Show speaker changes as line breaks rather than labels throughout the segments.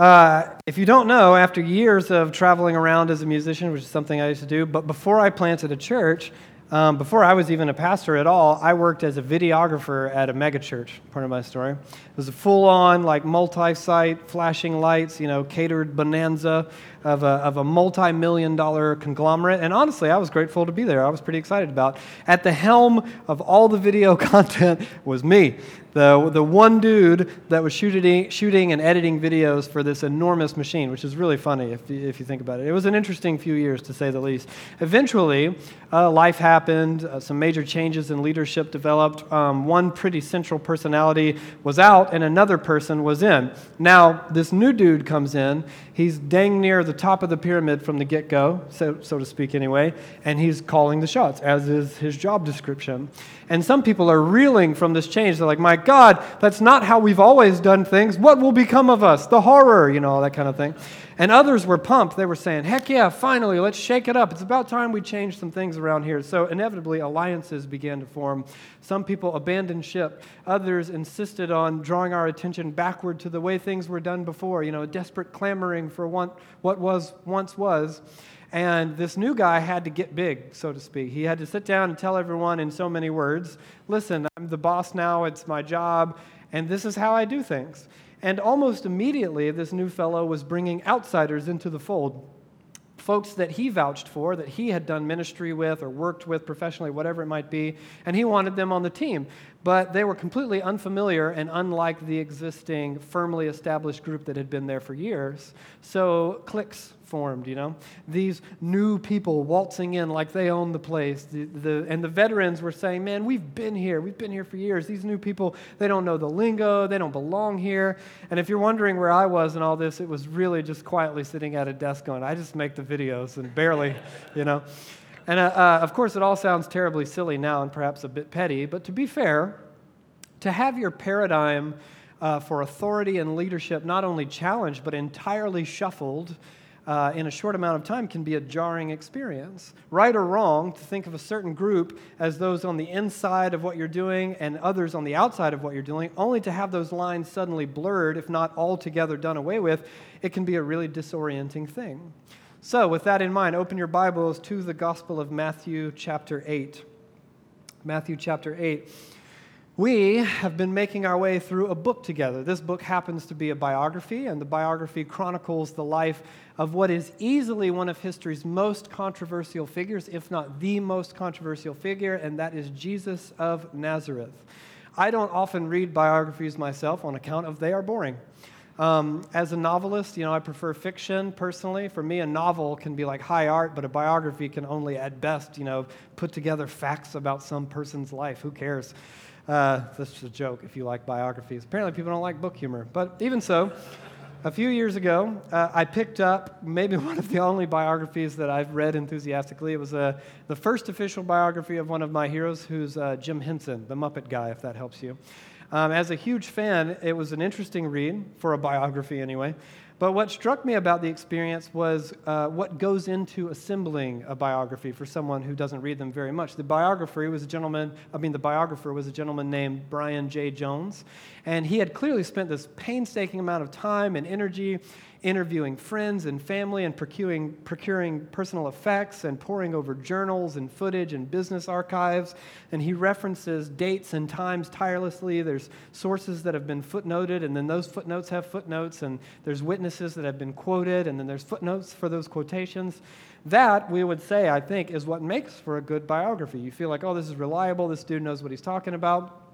Uh, if you don't know, after years of traveling around as a musician, which is something I used to do, but before I planted a church, um, before I was even a pastor at all, I worked as a videographer at a megachurch. Part of my story. It was a full-on, like multi-site, flashing lights, you know, catered bonanza of a, of a multi-million-dollar conglomerate. And honestly, I was grateful to be there. I was pretty excited about. At the helm of all the video content was me the, the one dude that was shooting, shooting and editing videos for this enormous machine, which is really funny if, if you think about it. It was an interesting few years, to say the least. Eventually, uh, life happened, uh, some major changes in leadership developed. Um, one pretty central personality was out, and another person was in. Now, this new dude comes in. He's dang near the top of the pyramid from the get go, so, so to speak, anyway, and he's calling the shots, as is his job description. And some people are reeling from this change. They're like, my God, that's not how we've always done things. What will become of us? The horror, you know, all that kind of thing. And others were pumped. They were saying, heck yeah, finally, let's shake it up. It's about time we change some things around here. So inevitably, alliances began to form. Some people abandoned ship. Others insisted on drawing our attention backward to the way things were done before, you know, desperate clamoring for what was once was. And this new guy had to get big, so to speak. He had to sit down and tell everyone in so many words listen, I'm the boss now, it's my job, and this is how I do things. And almost immediately, this new fellow was bringing outsiders into the fold folks that he vouched for, that he had done ministry with or worked with professionally, whatever it might be, and he wanted them on the team. But they were completely unfamiliar and unlike the existing firmly established group that had been there for years. So cliques formed, you know? These new people waltzing in like they own the place. The, the, and the veterans were saying, man, we've been here. We've been here for years. These new people, they don't know the lingo. They don't belong here. And if you're wondering where I was in all this, it was really just quietly sitting at a desk going, I just make the videos and barely, you know? And uh, uh, of course, it all sounds terribly silly now and perhaps a bit petty, but to be fair, to have your paradigm uh, for authority and leadership not only challenged, but entirely shuffled uh, in a short amount of time can be a jarring experience. Right or wrong, to think of a certain group as those on the inside of what you're doing and others on the outside of what you're doing, only to have those lines suddenly blurred, if not altogether done away with, it can be a really disorienting thing. So, with that in mind, open your Bibles to the Gospel of Matthew, chapter 8. Matthew, chapter 8. We have been making our way through a book together. This book happens to be a biography, and the biography chronicles the life of what is easily one of history's most controversial figures, if not the most controversial figure, and that is Jesus of Nazareth. I don't often read biographies myself on account of they are boring. Um, as a novelist, you know, I prefer fiction personally. For me, a novel can be like high art, but a biography can only, at best, you know, put together facts about some person's life. Who cares? Uh, that's just a joke if you like biographies. Apparently, people don't like book humor. But even so, a few years ago, uh, I picked up maybe one of the only biographies that I've read enthusiastically. It was uh, the first official biography of one of my heroes, who's uh, Jim Henson, the Muppet guy, if that helps you. Um, as a huge fan, it was an interesting read, for a biography anyway. But what struck me about the experience was uh, what goes into assembling a biography for someone who doesn't read them very much. The biographer was a gentleman, I mean, the biographer was a gentleman named Brian Jay Jones, and he had clearly spent this painstaking amount of time and energy interviewing friends and family and procuring, procuring personal effects and poring over journals and footage and business archives. And he references dates and times tirelessly. There's sources that have been footnoted, and then those footnotes have footnotes, and there's witnesses that have been quoted, and then there's footnotes for those quotations. That, we would say, I think, is what makes for a good biography. You feel like, oh, this is reliable, this dude knows what he's talking about.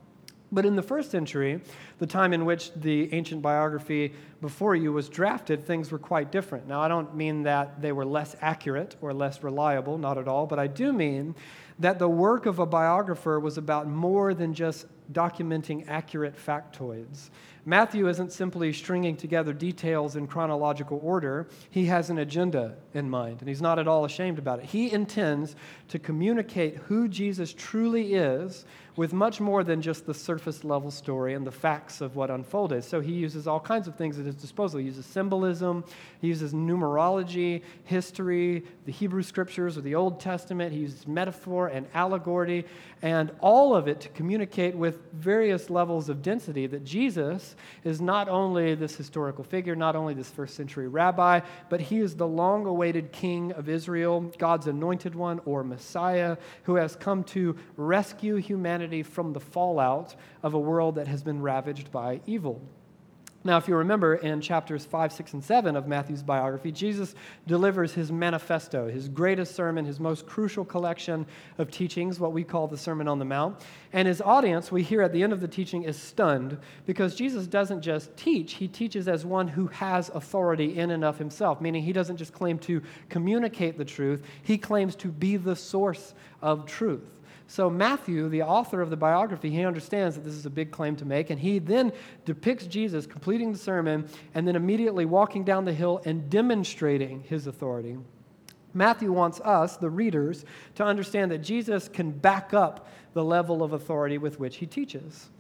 But in the first century, the time in which the ancient biography before you was drafted, things were quite different. Now, I don't mean that they were less accurate or less reliable, not at all, but I do mean that the work of a biographer was about more than just documenting accurate factoids. Matthew isn't simply stringing together details in chronological order, he has an agenda in mind, and he's not at all ashamed about it. He intends to communicate who Jesus truly is with much more than just the surface level story and the facts of what unfolded. So he uses all kinds of things at his disposal. He uses symbolism, he uses numerology, history, the Hebrew scriptures or the Old Testament, he uses metaphor and allegory, and all of it to communicate with various levels of density that Jesus is not only this historical figure, not only this first century rabbi, but he is the long awaited king of Israel, God's anointed one or Messiah, who has come to rescue humanity from the fallout of a world that has been ravaged by evil. Now, if you remember in chapters 5, 6, and 7 of Matthew's biography, Jesus delivers his manifesto, his greatest sermon, his most crucial collection of teachings, what we call the Sermon on the Mount. And his audience, we hear at the end of the teaching, is stunned because Jesus doesn't just teach, he teaches as one who has authority in and of himself, meaning he doesn't just claim to communicate the truth, he claims to be the source of truth. So, Matthew, the author of the biography, he understands that this is a big claim to make, and he then depicts Jesus completing the sermon and then immediately walking down the hill and demonstrating his authority. Matthew wants us, the readers, to understand that Jesus can back up the level of authority with which he teaches.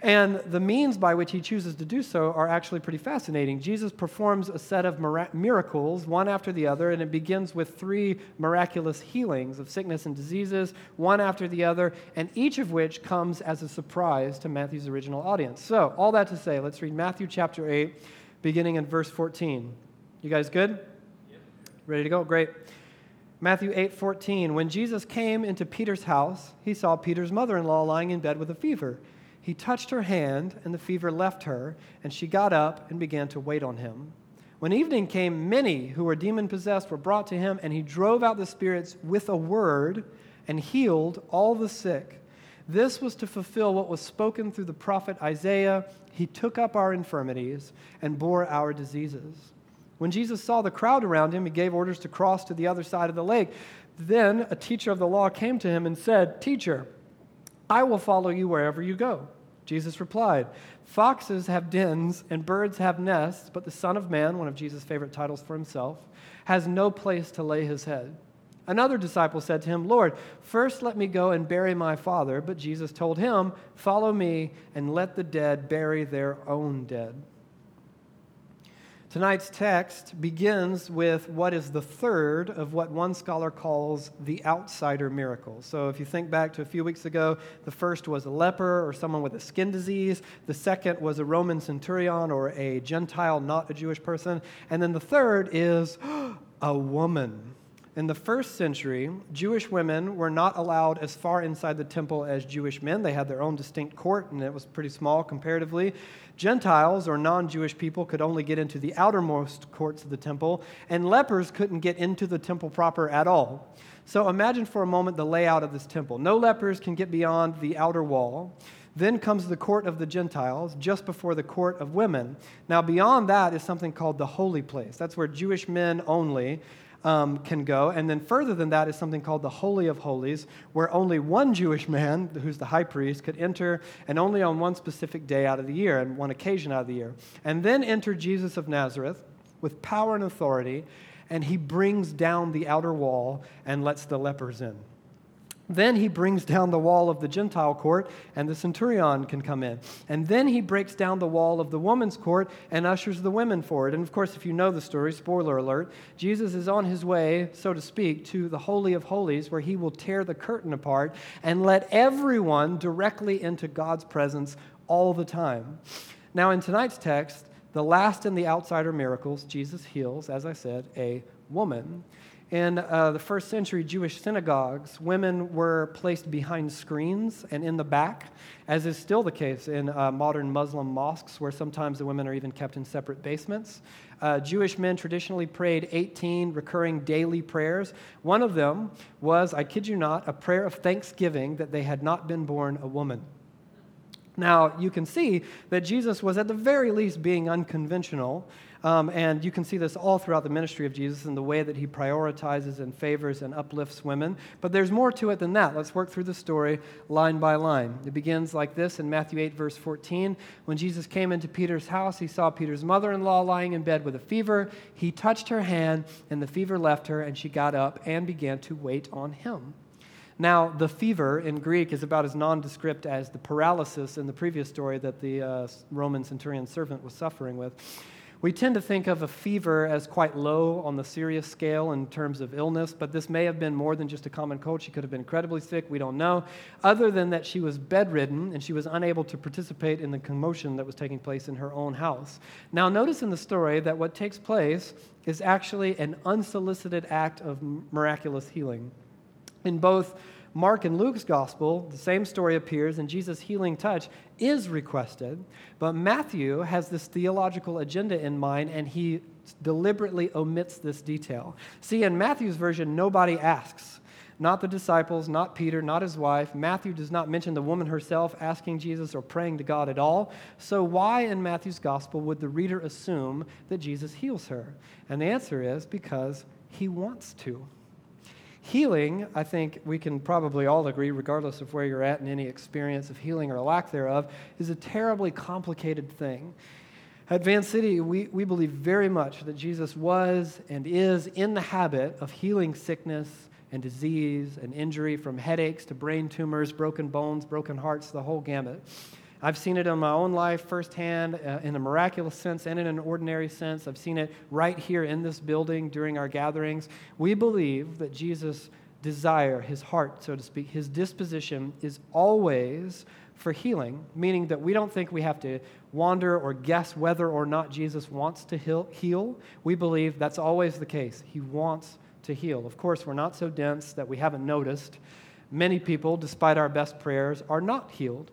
And the means by which he chooses to do so are actually pretty fascinating. Jesus performs a set of miracles, one after the other, and it begins with three miraculous healings of sickness and diseases, one after the other, and each of which comes as a surprise to Matthew's original audience. So, all that to say, let's read Matthew chapter 8, beginning in verse 14. You guys good? Yep. Ready to go? Great. Matthew 8, 14. When Jesus came into Peter's house, he saw Peter's mother in law lying in bed with a fever. He touched her hand, and the fever left her, and she got up and began to wait on him. When evening came, many who were demon possessed were brought to him, and he drove out the spirits with a word and healed all the sick. This was to fulfill what was spoken through the prophet Isaiah. He took up our infirmities and bore our diseases. When Jesus saw the crowd around him, he gave orders to cross to the other side of the lake. Then a teacher of the law came to him and said, Teacher, I will follow you wherever you go. Jesus replied, Foxes have dens and birds have nests, but the Son of Man, one of Jesus' favorite titles for himself, has no place to lay his head. Another disciple said to him, Lord, first let me go and bury my father. But Jesus told him, Follow me and let the dead bury their own dead. Tonight's text begins with what is the third of what one scholar calls the outsider miracle. So, if you think back to a few weeks ago, the first was a leper or someone with a skin disease, the second was a Roman centurion or a Gentile, not a Jewish person, and then the third is a woman. In the first century, Jewish women were not allowed as far inside the temple as Jewish men. They had their own distinct court, and it was pretty small comparatively. Gentiles or non Jewish people could only get into the outermost courts of the temple, and lepers couldn't get into the temple proper at all. So imagine for a moment the layout of this temple. No lepers can get beyond the outer wall. Then comes the court of the Gentiles, just before the court of women. Now, beyond that is something called the holy place. That's where Jewish men only um, can go. And then further than that is something called the Holy of Holies, where only one Jewish man, who's the high priest, could enter, and only on one specific day out of the year and one occasion out of the year. And then enter Jesus of Nazareth with power and authority, and he brings down the outer wall and lets the lepers in. Then he brings down the wall of the Gentile court, and the centurion can come in. And then he breaks down the wall of the woman's court and ushers the women forward. And of course, if you know the story, spoiler alert, Jesus is on his way, so to speak, to the Holy of Holies, where he will tear the curtain apart and let everyone directly into God's presence all the time. Now, in tonight's text, the last in the outsider miracles, Jesus heals, as I said, a woman. In uh, the first century Jewish synagogues, women were placed behind screens and in the back, as is still the case in uh, modern Muslim mosques, where sometimes the women are even kept in separate basements. Uh, Jewish men traditionally prayed 18 recurring daily prayers. One of them was, I kid you not, a prayer of thanksgiving that they had not been born a woman. Now, you can see that Jesus was at the very least being unconventional um, and you can see this all throughout the ministry of Jesus in the way that he prioritizes and favors and uplifts women. But there's more to it than that. Let's work through the story line by line. It begins like this in Matthew 8, verse 14. When Jesus came into Peter's house, he saw Peter's mother in law lying in bed with a fever. He touched her hand, and the fever left her, and she got up and began to wait on him. Now, the fever in Greek is about as nondescript as the paralysis in the previous story that the uh, Roman centurion servant was suffering with. We tend to think of a fever as quite low on the serious scale in terms of illness, but this may have been more than just a common cold. She could have been incredibly sick, we don't know, other than that she was bedridden and she was unable to participate in the commotion that was taking place in her own house. Now, notice in the story that what takes place is actually an unsolicited act of miraculous healing. In both Mark and Luke's gospel, the same story appears, and Jesus' healing touch is requested. But Matthew has this theological agenda in mind, and he deliberately omits this detail. See, in Matthew's version, nobody asks. Not the disciples, not Peter, not his wife. Matthew does not mention the woman herself asking Jesus or praying to God at all. So, why in Matthew's gospel would the reader assume that Jesus heals her? And the answer is because he wants to. Healing, I think we can probably all agree, regardless of where you're at in any experience of healing or lack thereof, is a terribly complicated thing. At Van City, we, we believe very much that Jesus was and is in the habit of healing sickness and disease and injury from headaches to brain tumors, broken bones, broken hearts, the whole gamut. I've seen it in my own life firsthand uh, in a miraculous sense and in an ordinary sense. I've seen it right here in this building during our gatherings. We believe that Jesus' desire, his heart, so to speak, his disposition is always for healing, meaning that we don't think we have to wander or guess whether or not Jesus wants to heal. We believe that's always the case. He wants to heal. Of course, we're not so dense that we haven't noticed. Many people, despite our best prayers, are not healed.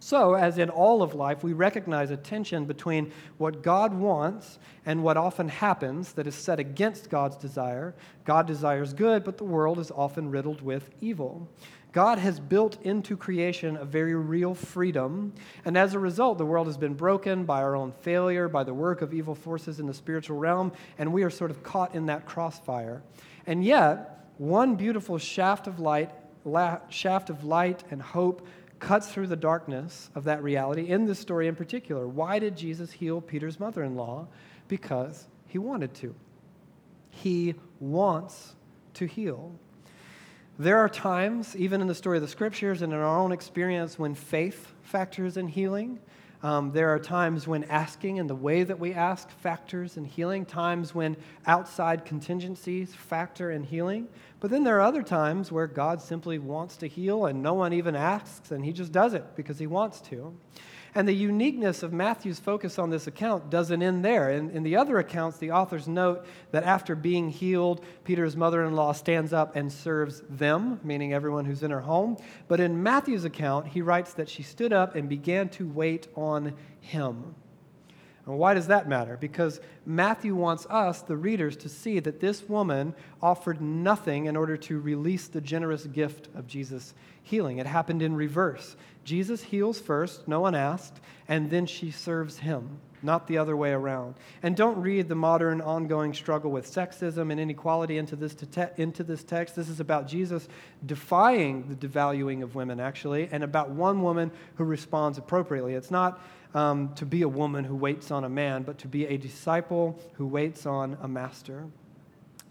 So, as in all of life, we recognize a tension between what God wants and what often happens that is set against God's desire. God desires good, but the world is often riddled with evil. God has built into creation a very real freedom, and as a result, the world has been broken by our own failure, by the work of evil forces in the spiritual realm, and we are sort of caught in that crossfire. And yet, one beautiful shaft of light, shaft of light and hope cuts through the darkness of that reality in this story in particular. Why did Jesus heal Peter's mother in law? Because he wanted to. He wants to heal. There are times, even in the story of the scriptures and in our own experience, when faith factors in healing. Um, there are times when asking and the way that we ask factors in healing, times when outside contingencies factor in healing. But then there are other times where God simply wants to heal and no one even asks and he just does it because he wants to. And the uniqueness of Matthew's focus on this account doesn't end there. In, in the other accounts, the authors note that after being healed, Peter's mother in law stands up and serves them, meaning everyone who's in her home. But in Matthew's account, he writes that she stood up and began to wait on him. And why does that matter? Because Matthew wants us, the readers, to see that this woman offered nothing in order to release the generous gift of Jesus' healing. It happened in reverse. Jesus heals first, no one asked, and then she serves him, not the other way around. And don't read the modern ongoing struggle with sexism and inequality into this, te- into this text. This is about Jesus defying the devaluing of women, actually, and about one woman who responds appropriately. It's not um, to be a woman who waits on a man, but to be a disciple who waits on a master.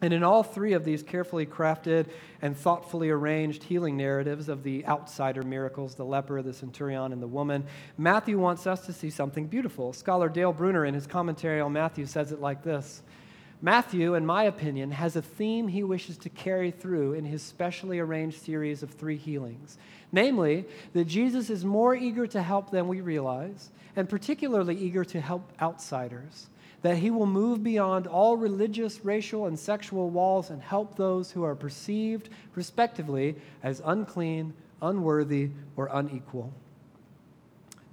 And in all three of these carefully crafted and thoughtfully arranged healing narratives of the outsider miracles, the leper, the centurion, and the woman, Matthew wants us to see something beautiful. Scholar Dale Bruner, in his commentary on Matthew, says it like this Matthew, in my opinion, has a theme he wishes to carry through in his specially arranged series of three healings. Namely, that Jesus is more eager to help than we realize, and particularly eager to help outsiders. That he will move beyond all religious, racial, and sexual walls and help those who are perceived, respectively, as unclean, unworthy, or unequal.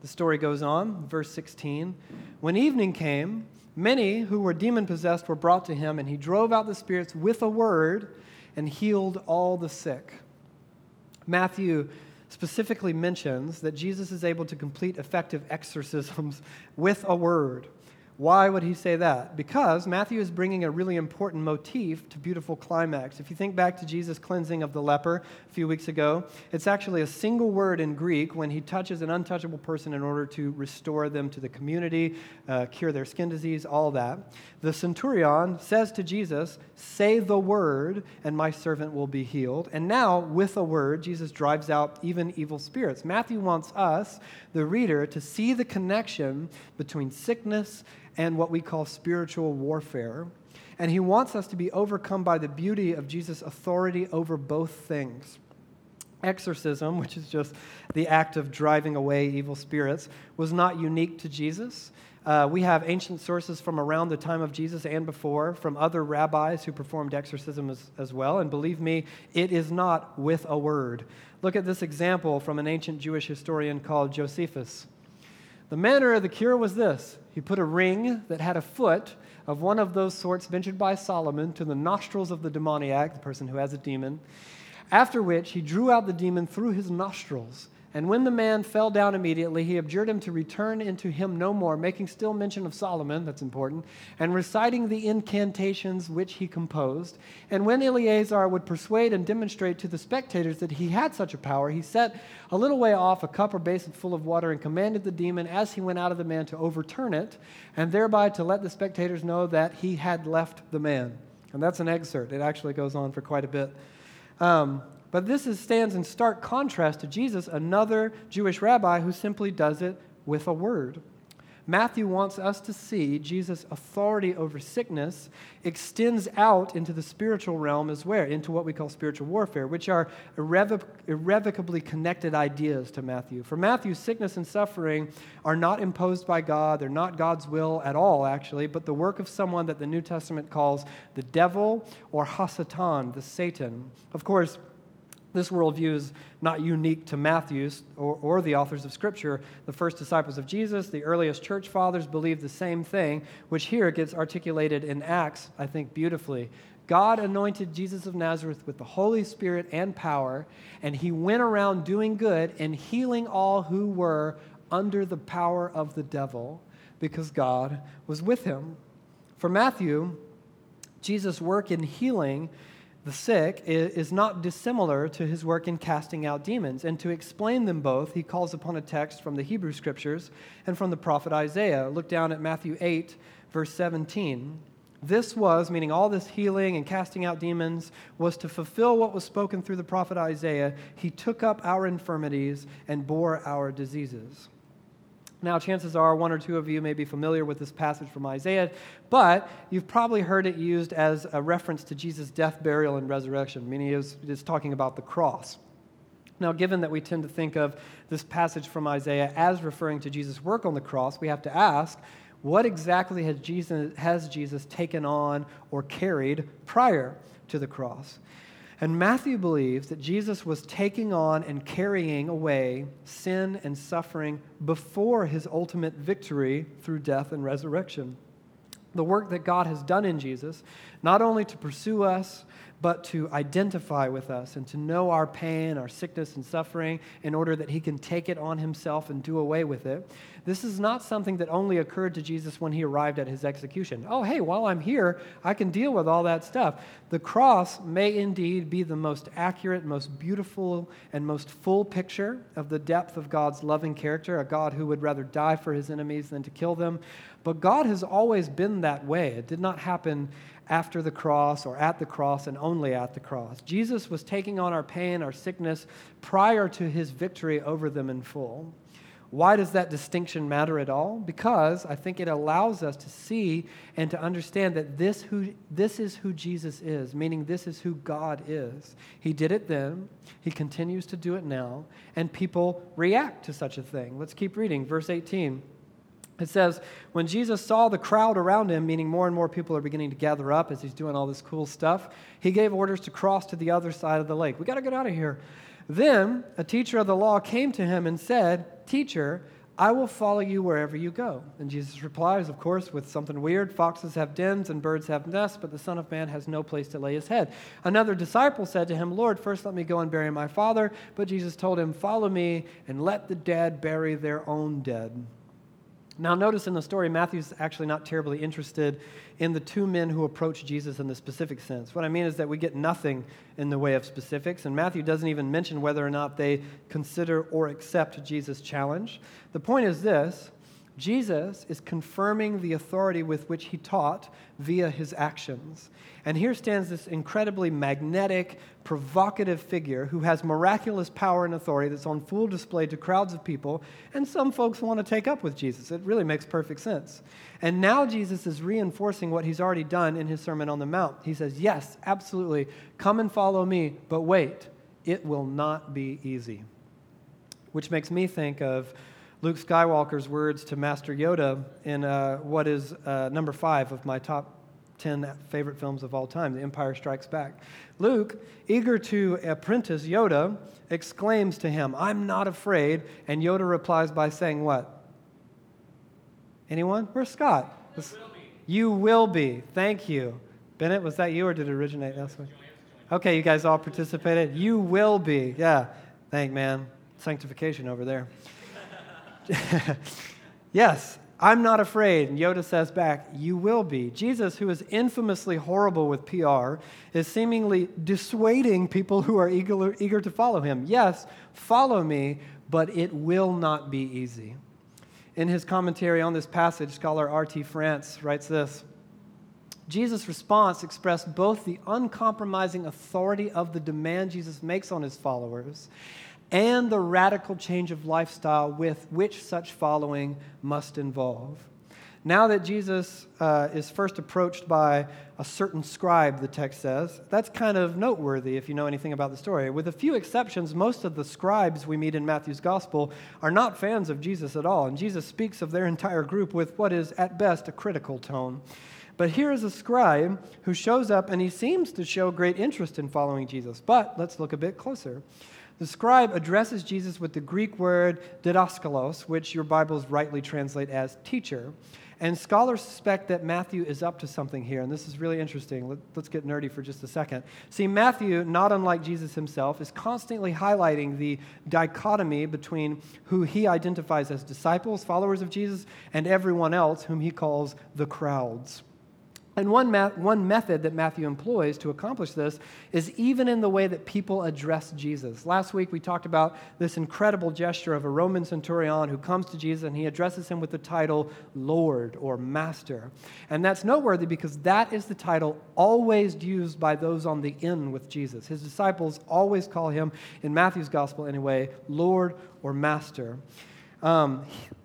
The story goes on, verse 16. When evening came, Many who were demon possessed were brought to him, and he drove out the spirits with a word and healed all the sick. Matthew specifically mentions that Jesus is able to complete effective exorcisms with a word. Why would he say that? Because Matthew is bringing a really important motif to beautiful climax. If you think back to Jesus' cleansing of the leper a few weeks ago, it's actually a single word in Greek when he touches an untouchable person in order to restore them to the community, uh, cure their skin disease, all that. The centurion says to Jesus, Say the word, and my servant will be healed. And now, with a word, Jesus drives out even evil spirits. Matthew wants us, the reader, to see the connection between sickness and what we call spiritual warfare. And he wants us to be overcome by the beauty of Jesus' authority over both things. Exorcism, which is just the act of driving away evil spirits, was not unique to Jesus. Uh, we have ancient sources from around the time of Jesus and before, from other rabbis who performed exorcism as, as well. And believe me, it is not with a word. Look at this example from an ancient Jewish historian called Josephus. The manner of the cure was this he put a ring that had a foot of one of those sorts mentioned by Solomon to the nostrils of the demoniac, the person who has a demon, after which he drew out the demon through his nostrils and when the man fell down immediately, he adjured him to return into him no more, making still mention of Solomon, that's important, and reciting the incantations which he composed. And when Eleazar would persuade and demonstrate to the spectators that he had such a power, he set a little way off a cup or basin full of water and commanded the demon as he went out of the man to overturn it, and thereby to let the spectators know that he had left the man. And that's an excerpt. It actually goes on for quite a bit. Um, but this is, stands in stark contrast to Jesus, another Jewish rabbi who simply does it with a word. Matthew wants us to see Jesus' authority over sickness extends out into the spiritual realm as well, into what we call spiritual warfare, which are irrevoc- irrevocably connected ideas to Matthew. For Matthew, sickness and suffering are not imposed by God, they're not God's will at all, actually, but the work of someone that the New Testament calls the devil or Hasatan, the Satan. Of course, this worldview is not unique to Matthew's or, or, the authors of Scripture. The first disciples of Jesus, the earliest church fathers, believed the same thing, which here gets articulated in Acts, I think, beautifully. God anointed Jesus of Nazareth with the Holy Spirit and power, and he went around doing good and healing all who were under the power of the devil because God was with him. For Matthew, Jesus' work in healing the sick is not dissimilar to his work in casting out demons. And to explain them both, he calls upon a text from the Hebrew Scriptures and from the prophet Isaiah. Look down at Matthew 8, verse 17. This was, meaning all this healing and casting out demons, was to fulfill what was spoken through the prophet Isaiah. He took up our infirmities and bore our diseases. Now, chances are one or two of you may be familiar with this passage from Isaiah, but you've probably heard it used as a reference to Jesus' death, burial, and resurrection, meaning it is talking about the cross. Now, given that we tend to think of this passage from Isaiah as referring to Jesus' work on the cross, we have to ask what exactly has Jesus, has Jesus taken on or carried prior to the cross? And Matthew believes that Jesus was taking on and carrying away sin and suffering before his ultimate victory through death and resurrection. The work that God has done in Jesus, not only to pursue us, but to identify with us and to know our pain, our sickness, and suffering in order that he can take it on himself and do away with it. This is not something that only occurred to Jesus when he arrived at his execution. Oh, hey, while I'm here, I can deal with all that stuff. The cross may indeed be the most accurate, most beautiful, and most full picture of the depth of God's loving character, a God who would rather die for his enemies than to kill them. But God has always been that way. It did not happen after the cross or at the cross and only at the cross. Jesus was taking on our pain, our sickness, prior to his victory over them in full. Why does that distinction matter at all? Because I think it allows us to see and to understand that this, who, this is who Jesus is, meaning this is who God is. He did it then, He continues to do it now, and people react to such a thing. Let's keep reading. Verse 18. It says, when Jesus saw the crowd around him, meaning more and more people are beginning to gather up as he's doing all this cool stuff, he gave orders to cross to the other side of the lake. We got to get out of here. Then a teacher of the law came to him and said, Teacher, I will follow you wherever you go. And Jesus replies, of course, with something weird Foxes have dens and birds have nests, but the Son of Man has no place to lay his head. Another disciple said to him, Lord, first let me go and bury my father. But Jesus told him, Follow me and let the dead bury their own dead. Now, notice in the story, Matthew's actually not terribly interested in the two men who approach Jesus in the specific sense. What I mean is that we get nothing in the way of specifics, and Matthew doesn't even mention whether or not they consider or accept Jesus' challenge. The point is this Jesus is confirming the authority with which he taught via his actions. And here stands this incredibly magnetic, provocative figure who has miraculous power and authority that's on full display to crowds of people, and some folks want to take up with Jesus. It really makes perfect sense. And now Jesus is reinforcing what he's already done in his Sermon on the Mount. He says, Yes, absolutely, come and follow me, but wait, it will not be easy. Which makes me think of Luke Skywalker's words to Master Yoda in uh, what is uh, number five of my top 10 favorite films of all time, The Empire Strikes Back. Luke, eager to apprentice Yoda, exclaims to him, I'm not afraid. And Yoda replies by saying, What? Anyone? Where's Scott?
You will be.
You will be. Thank you. Bennett, was that you or did it originate elsewhere? Okay, you guys all participated. You will be. Yeah. Thank man. Sanctification over there. yes, I'm not afraid. And Yoda says back, You will be. Jesus, who is infamously horrible with PR, is seemingly dissuading people who are eager, eager to follow him. Yes, follow me, but it will not be easy. In his commentary on this passage, scholar R.T. France writes this Jesus' response expressed both the uncompromising authority of the demand Jesus makes on his followers and the radical change of lifestyle with which such following must involve. Now that Jesus uh, is first approached by a certain scribe, the text says, that's kind of noteworthy if you know anything about the story. With a few exceptions, most of the scribes we meet in Matthew's gospel are not fans of Jesus at all, and Jesus speaks of their entire group with what is at best a critical tone. But here is a scribe who shows up and he seems to show great interest in following Jesus. But let's look a bit closer. The scribe addresses Jesus with the Greek word didaskalos, which your Bibles rightly translate as teacher. And scholars suspect that Matthew is up to something here, and this is really interesting. Let, us get nerdy for just a second. See, Matthew, not unlike Jesus himself, is constantly highlighting the dichotomy between who he identifies as disciples, followers of Jesus, and everyone else whom he calls the crowds. And one, ma- one method that Matthew employs to accomplish this is even in the way that people address Jesus. Last week we talked about this incredible gesture of a Roman centurion who comes to Jesus and he addresses him with the title Lord or Master. And that's noteworthy because that is the title always used by those on the in with Jesus. His disciples always call him, in Matthew's gospel anyway, Lord or Master. Um,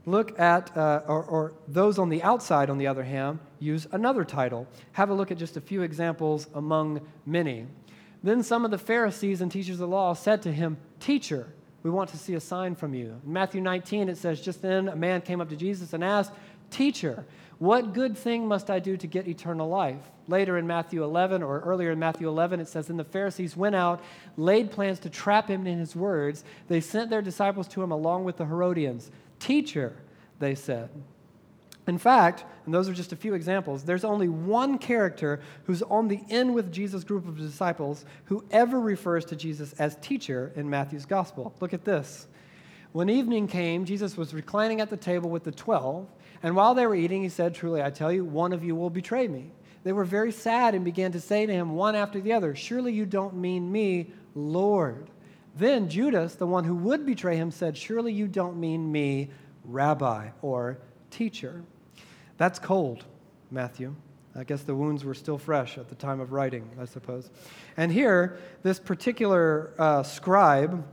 look at, uh, or, or, those on the outside, on the other hand, use another title. Have a look at just a few examples among many. Then some of the Pharisees and teachers of the law said to him, Teacher, we want to see a sign from you. In Matthew 19, it says, Just then a man came up to Jesus and asked, Teacher, what good thing must I do to get eternal life? Later in Matthew 11, or earlier in Matthew 11, it says, And the Pharisees went out, laid plans to trap him in his words. They sent their disciples to him along with the Herodians. Teacher, they said. In fact, and those are just a few examples, there's only one character who's on the in with Jesus group of disciples who ever refers to Jesus as teacher in Matthew's gospel. Look at this. When evening came, Jesus was reclining at the table with the twelve. And while they were eating, he said, Truly, I tell you, one of you will betray me. They were very sad and began to say to him, one after the other, Surely you don't mean me, Lord. Then Judas, the one who would betray him, said, Surely you don't mean me, Rabbi or teacher. That's cold, Matthew. I guess the wounds were still fresh at the time of writing, I suppose. And here, this particular uh, scribe,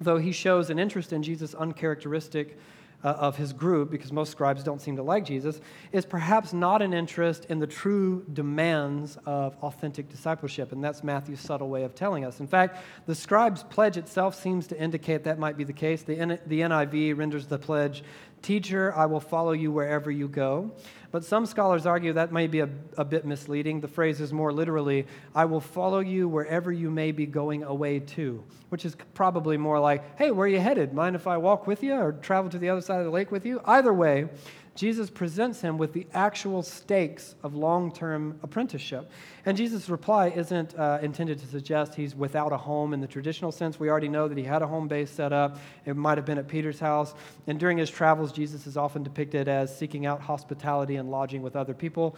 though he shows an interest in Jesus' uncharacteristic uh, of his group, because most scribes don't seem to like Jesus, is perhaps not an interest in the true demands of authentic discipleship. And that's Matthew's subtle way of telling us. In fact, the scribe's pledge itself seems to indicate that might be the case. The, N- the NIV renders the pledge Teacher, I will follow you wherever you go. But some scholars argue that may be a, a, bit misleading. The phrase is more literally, I will follow you wherever you may be going away to, which is probably more like, hey, where are you headed? Mind if I walk with you or travel to the other side of the lake with you? Either way, Jesus presents him with the actual stakes of long term apprenticeship. And Jesus' reply isn't uh, intended to suggest he's without a home in the traditional sense. We already know that he had a home base set up. It might have been at Peter's house. And during his travels, Jesus is often depicted as seeking out hospitality and lodging with other people.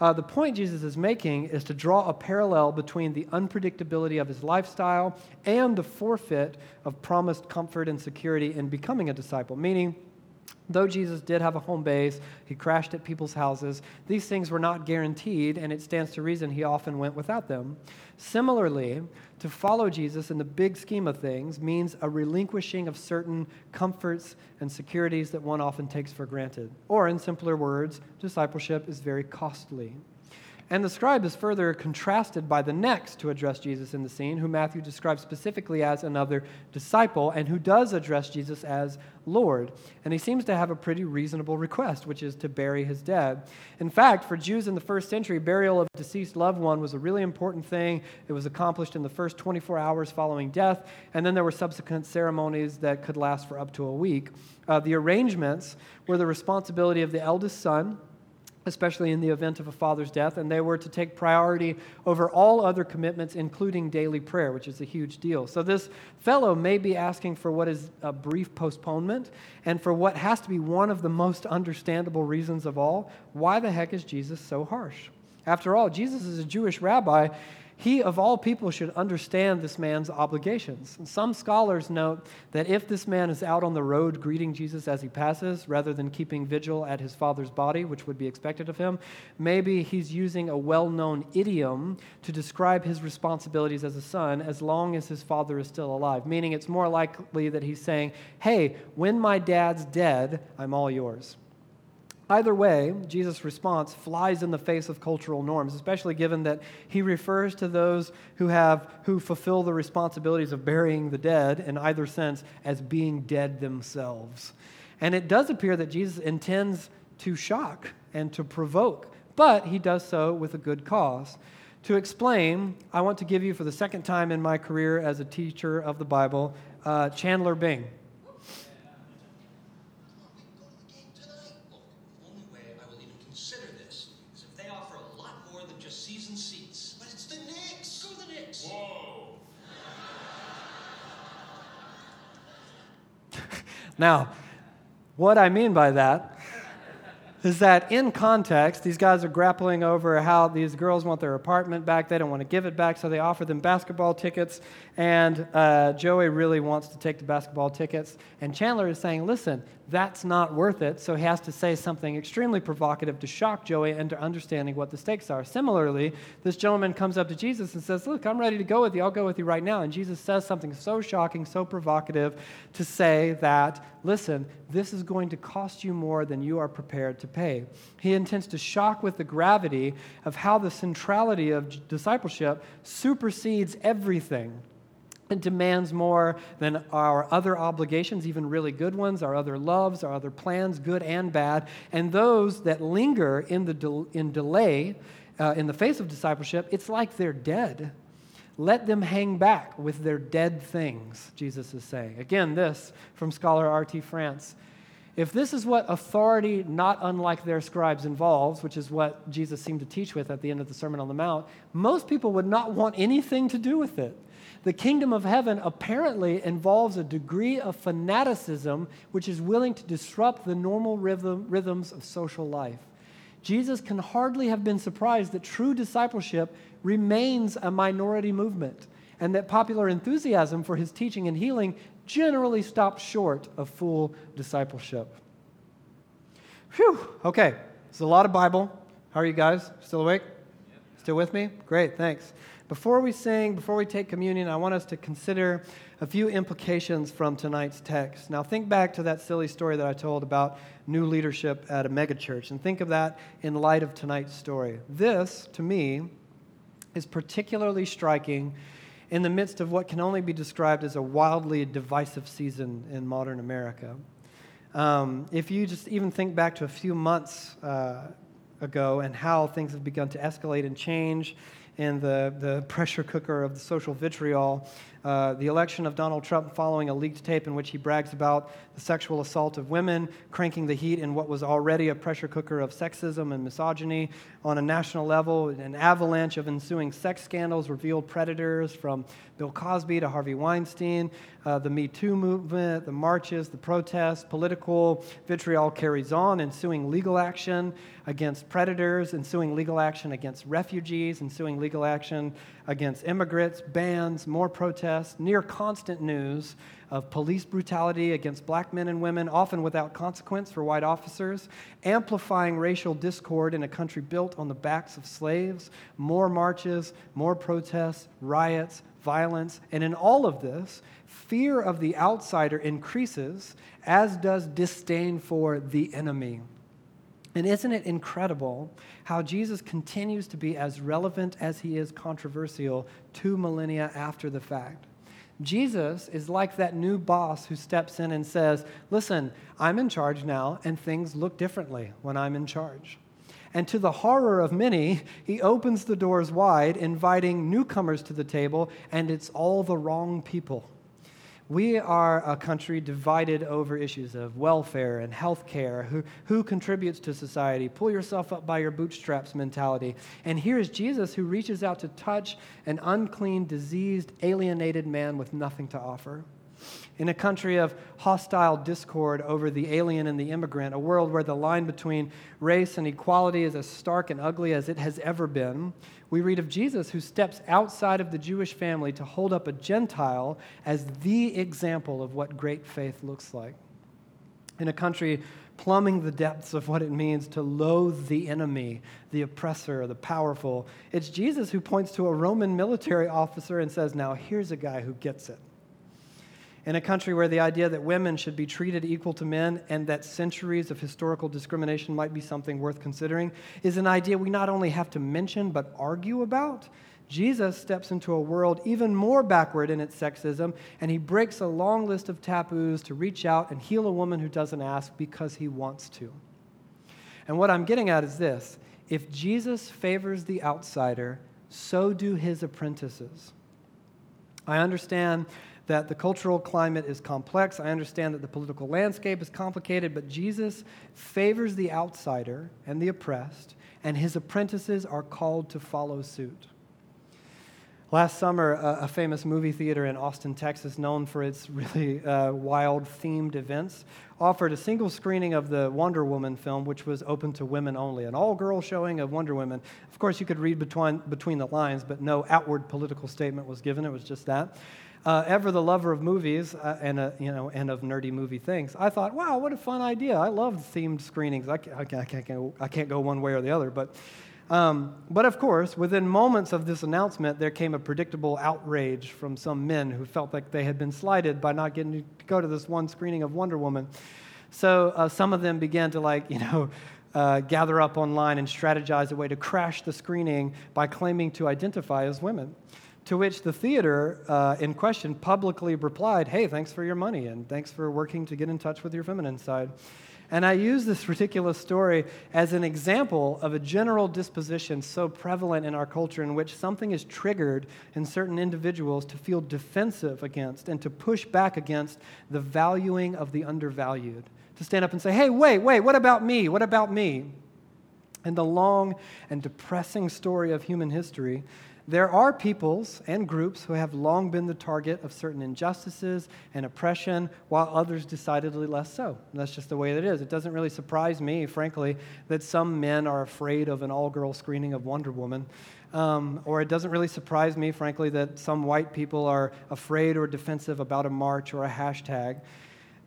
Uh, the point Jesus is making is to draw a parallel between the unpredictability of his lifestyle and the forfeit of promised comfort and security in becoming a disciple, meaning, Though Jesus did have a home base, he crashed at people's houses, these things were not guaranteed, and it stands to reason he often went without them. Similarly, to follow Jesus in the big scheme of things means a relinquishing of certain comforts and securities that one often takes for granted. Or, in simpler words, discipleship is very costly. And the scribe is further contrasted by the next to address Jesus in the scene, who Matthew describes specifically as another disciple, and who does address Jesus as Lord. And he seems to have a pretty reasonable request, which is to bury his dead. In fact, for Jews in the first century, burial of a deceased loved one was a really important thing. It was accomplished in the first 24 hours following death, and then there were subsequent ceremonies that could last for up to a week. Uh, the arrangements were the responsibility of the eldest son especially in the event of a father's death, and they were to take priority over all other commitments, including daily prayer, which is a huge deal. So, this fellow may be asking for what is a brief postponement, and for what has to be one of the most understandable reasons of all why the heck is Jesus so harsh? After all, Jesus is a Jewish rabbi, he, of all people, should understand this man's obligations. And some scholars note that if this man is out on the road greeting Jesus as he passes, rather than keeping vigil at his father's body, which would be expected of him, maybe he's using a well known idiom to describe his responsibilities as a son as long as his father is still alive. Meaning it's more likely that he's saying, Hey, when my dad's dead, I'm all yours. Either way, Jesus' response flies in the face of cultural norms, especially given that he refers to those who have who fulfill the responsibilities of burying the dead in either sense as being dead themselves. And it does appear that Jesus intends to shock and to provoke, but he does so with a good cause. To explain, I want to give you for the second time in my career as a teacher of the Bible, uh, Chandler Bing. Now, what I mean by that is that in context, these guys are grappling over how these girls want their apartment back. They don't want to give it back, so they offer them basketball tickets. And uh, Joey really wants to take the basketball tickets. And Chandler is saying, listen, that's not worth it. So he has to say something extremely provocative to shock Joey into understanding what the stakes are. Similarly, this gentleman comes up to Jesus and says, Look, I'm ready to go with you. I'll go with you right now. And Jesus says something so shocking, so provocative to say that, listen, this is going to cost you more than you are prepared to pay. He intends to shock with the gravity of how the centrality of discipleship supersedes everything it demands more than our other obligations, even really good ones, our other loves, our other plans, good and bad. And those that linger in, the de- in delay uh, in the face of discipleship, it's like they're dead. Let them hang back with their dead things, Jesus is saying. Again, this from scholar R.T. France. If this is what authority, not unlike their scribes, involves, which is what Jesus seemed to teach with at the end of the Sermon on the Mount, most people would not want anything to do with it. The kingdom of heaven apparently involves a degree of fanaticism which is willing to disrupt the normal rhythm, rhythms of social life. Jesus can hardly have been surprised that true discipleship remains a minority movement and that popular enthusiasm for his teaching and healing generally stop short of full discipleship. Phew, okay, it's a lot of Bible. How are you guys? Still awake? Still with me? Great, thanks. Before we sing, before we take communion, I want us to consider a few implications from tonight's text. Now, think back to that silly story that I told about new leadership at a megachurch, and think of that in light of tonight's story. This, to me, is particularly striking in the midst of what can only be described as a wildly divisive season in modern America. Um, if you just even think back to a few months uh, ago and how things have begun to escalate and change in the, the pressure cooker of the social vitriol. Uh, the election of Donald Trump following a leaked tape in which he brags about the sexual assault of women, cranking the heat in what was already a pressure cooker of sexism and misogyny on a national level. An avalanche of ensuing sex scandals revealed predators from Bill Cosby to Harvey Weinstein. Uh, the Me Too movement, the marches, the protests, political vitriol carries on, ensuing legal action against predators, ensuing legal action against refugees, ensuing legal action against immigrants, bans, more protests, near constant news of police brutality against black men and women, often without consequence for white officers, amplifying racial discord in a country built on the backs of slaves, more marches, more protests, riots, violence. And in all of this, fear of the outsider increases, as does disdain for the enemy. And isn't it incredible how Jesus continues to be as relevant as he is controversial two millennia after the fact? Jesus is like that new boss who steps in and says, Listen, I'm in charge now, and things look differently when I'm in charge. And to the horror of many, he opens the doors wide, inviting newcomers to the table, and it's all the wrong people. We are a country divided over issues of welfare and health care, who, who contributes to society, pull yourself up by your bootstraps mentality. And here is Jesus who reaches out to touch an unclean, diseased, alienated man with nothing to offer in a country of hostile discord over the alien and the immigrant, a world where the line between race and equality is as stark and ugly as it has ever been, we read of Jesus who steps outside of the Jewish family to hold up a Gentile as the example of what great faith looks like. In a country plumbing the depths of what it means to loathe the enemy, the oppressor, the powerful, it's Jesus who points to a Roman military officer and says, Now here's a guy who gets it in a country where the idea that women should be treated equal to men and that centuries of historical discrimination might be something worth considering, is an idea we not only have to mention but argue about. Jesus steps into a world even more backward in its sexism, and he breaks a long list of taboos to reach out and heal a woman who doesn't ask because he wants to. And what I'm getting at is this if Jesus favors the outsider, so do his apprentices. I understand that the cultural climate is complex. I understand that the political landscape is complicated, but Jesus favors the outsider and the oppressed, and his apprentices are called to follow suit. Last summer, a, a famous movie theater in Austin, Texas, known for its really uh, wild themed events, offered a single screening of the Wonder Woman film, which was open to women only, an all girl showing of Wonder Woman. Of course, you could read between, between the lines, but no outward political statement was given. It was just that uh, ever the lover of movies uh, and, uh, you know, and of nerdy movie things, I thought, wow, what a fun idea. I love themed screenings. I can't, I can't, I can't, go, I can't go one way or the other. But, um, but of course, within moments of this announcement, there came a predictable outrage from some men who felt like they had been slighted by not getting to go to this one screening of Wonder Woman. So uh, some of them began to, like, you know, uh, gather up online and strategize a way to crash the screening by claiming to identify as women. To which the theater uh, in question publicly replied, Hey, thanks for your money and thanks for working to get in touch with your feminine side. And I use this ridiculous story as an example of a general disposition so prevalent in our culture in which something is triggered in certain individuals to feel defensive against and to push back against the valuing of the undervalued. To stand up and say, hey, wait, wait, what about me? What about me? And the long and depressing story of human history there are peoples and groups who have long been the target of certain injustices and oppression, while others decidedly less so. And that's just the way it is. It doesn't really surprise me, frankly, that some men are afraid of an all girl screening of Wonder Woman. Um, or it doesn't really surprise me, frankly, that some white people are afraid or defensive about a march or a hashtag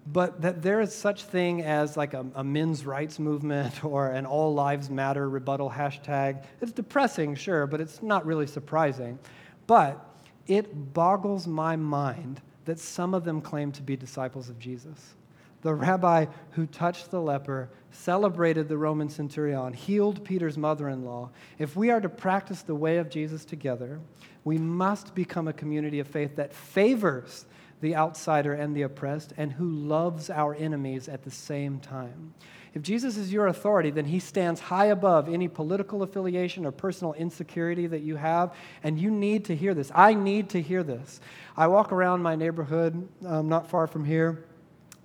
but that there is such thing as like a, a, men's rights movement or an all lives matter rebuttal hashtag. It's depressing sure but it's not really surprising. But it boggles my mind that some of them claim to be disciples of jesus. The rabbi who touched the leper celebrated the roman centurion healed peter's mother-in-law. If we are to practice the way of jesus together we must become a community of faith that favors the outsider and the oppressed, and who loves our enemies at the same time. If Jesus is your authority, then he stands high above any political affiliation or personal insecurity that you have, and you need to hear this. I need to hear this. I walk around my neighborhood um, not far from here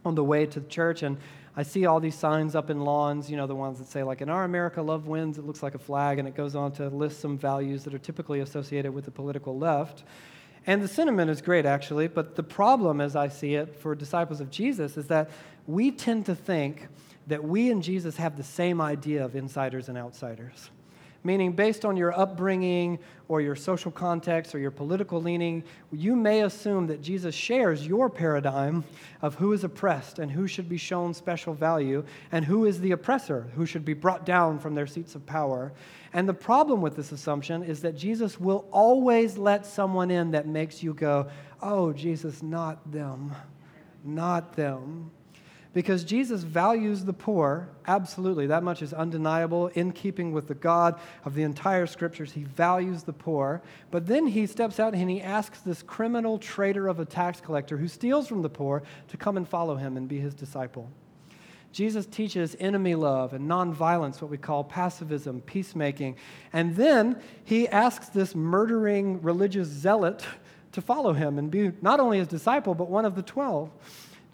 on the way to the church, and I see all these signs up in lawns, you know, the ones that say, like, in our America, love wins. It looks like a flag, and it goes on to list some values that are typically associated with the political left. And the sentiment is great, actually, but the problem, as I see it, for disciples of Jesus is that we tend to think that we and Jesus have the same idea of insiders and outsiders meaning based on your upbringing or your social context or your political leaning, you may assume that Jesus shares your paradigm of who is oppressed and who should be shown special value and who is the oppressor, who should be brought down from their seats of power. And the problem with this assumption is that Jesus will always let someone in that makes you go, oh, Jesus, not them, not them. Because Jesus values the poor, absolutely, that much is undeniable, in keeping with the God of the entire scriptures. He values the poor. But then he steps out and he asks this criminal traitor of a tax collector who steals from the poor to come and follow him and be his disciple. Jesus teaches enemy love and nonviolence, what we call pacifism, peacemaking. And then he asks this murdering religious zealot to follow him and be not only his disciple, but one of the twelve.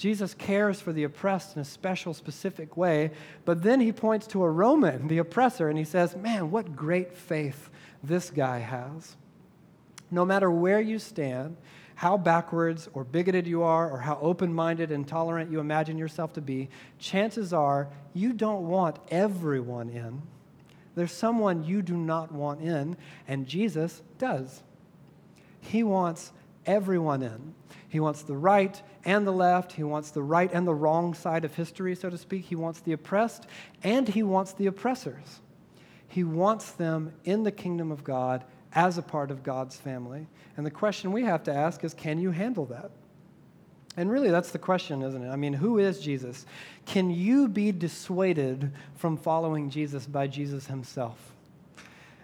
Jesus cares for the oppressed in a special, specific way, but then he points to a Roman, the oppressor, and he says, Man, what great faith this guy has. No matter where you stand, how backwards or bigoted you are, or how open minded and tolerant you imagine yourself to be, chances are you don't want everyone in. There's someone you do not want in, and Jesus does. He wants everyone in. He wants the right and the left. He wants the right and the wrong side of history, so to speak. He wants the oppressed and he wants the oppressors. He wants them in the kingdom of God as a part of God's family. And the question we have to ask is can you handle that? And really, that's the question, isn't it? I mean, who is Jesus? Can you be dissuaded from following Jesus by Jesus himself?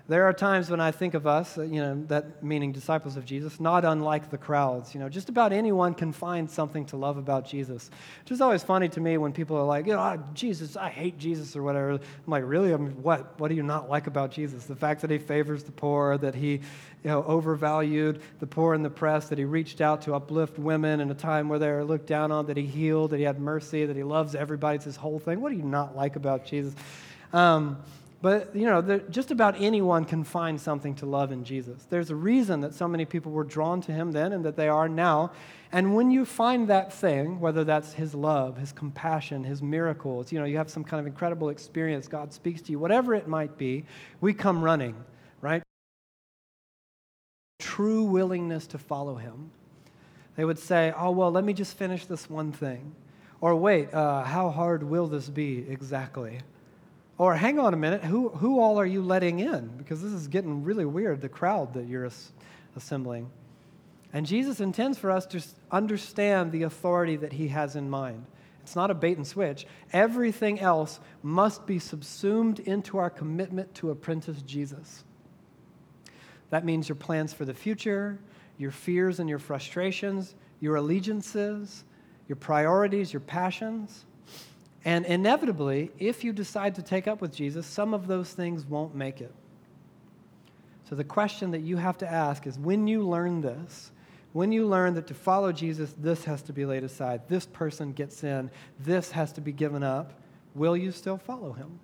There are times when I think of us, uh, you know, that meaning disciples of Jesus, not unlike the crowds. You know, just about anyone can find something to love about Jesus. Which is always funny to me when people are like, you know, oh, Jesus, I hate Jesus or whatever. I'm like, really? I mean, what? What do you not like about Jesus? The fact that he favors the poor, that he, you know, overvalued the poor and the oppressed, that he reached out to uplift women in a time where they were looked down on, that he healed, that he had mercy, that he loves everybody. It's his whole thing. What do you not like about Jesus? Um, but, you know, just about anyone can find something to love in Jesus. There's a reason that so many people were drawn to him then and that they are now. And when you find that thing, whether that's his love, his compassion, his miracles, you know, you have some kind of incredible experience, God speaks to you, whatever it might be, we come running, right? True willingness to follow him. They would say, oh, well, let me just finish this one thing. Or wait, uh, how hard will this be exactly? Or hang on a minute, who, who all are you letting in? Because this is getting really weird, the crowd that you're assembling. And Jesus intends for us to understand the authority that he has in mind. It's not a bait and switch. Everything else must be subsumed into our commitment to apprentice Jesus. That means your plans for the future, your fears and your frustrations, your allegiances, your priorities, your passions. And inevitably, if you decide to take up with Jesus, some of those things won't make it. So the question that you have to ask is when you learn this, when you learn that to follow Jesus, this has to be laid aside, this person gets in, this has to be given up, will you still follow him?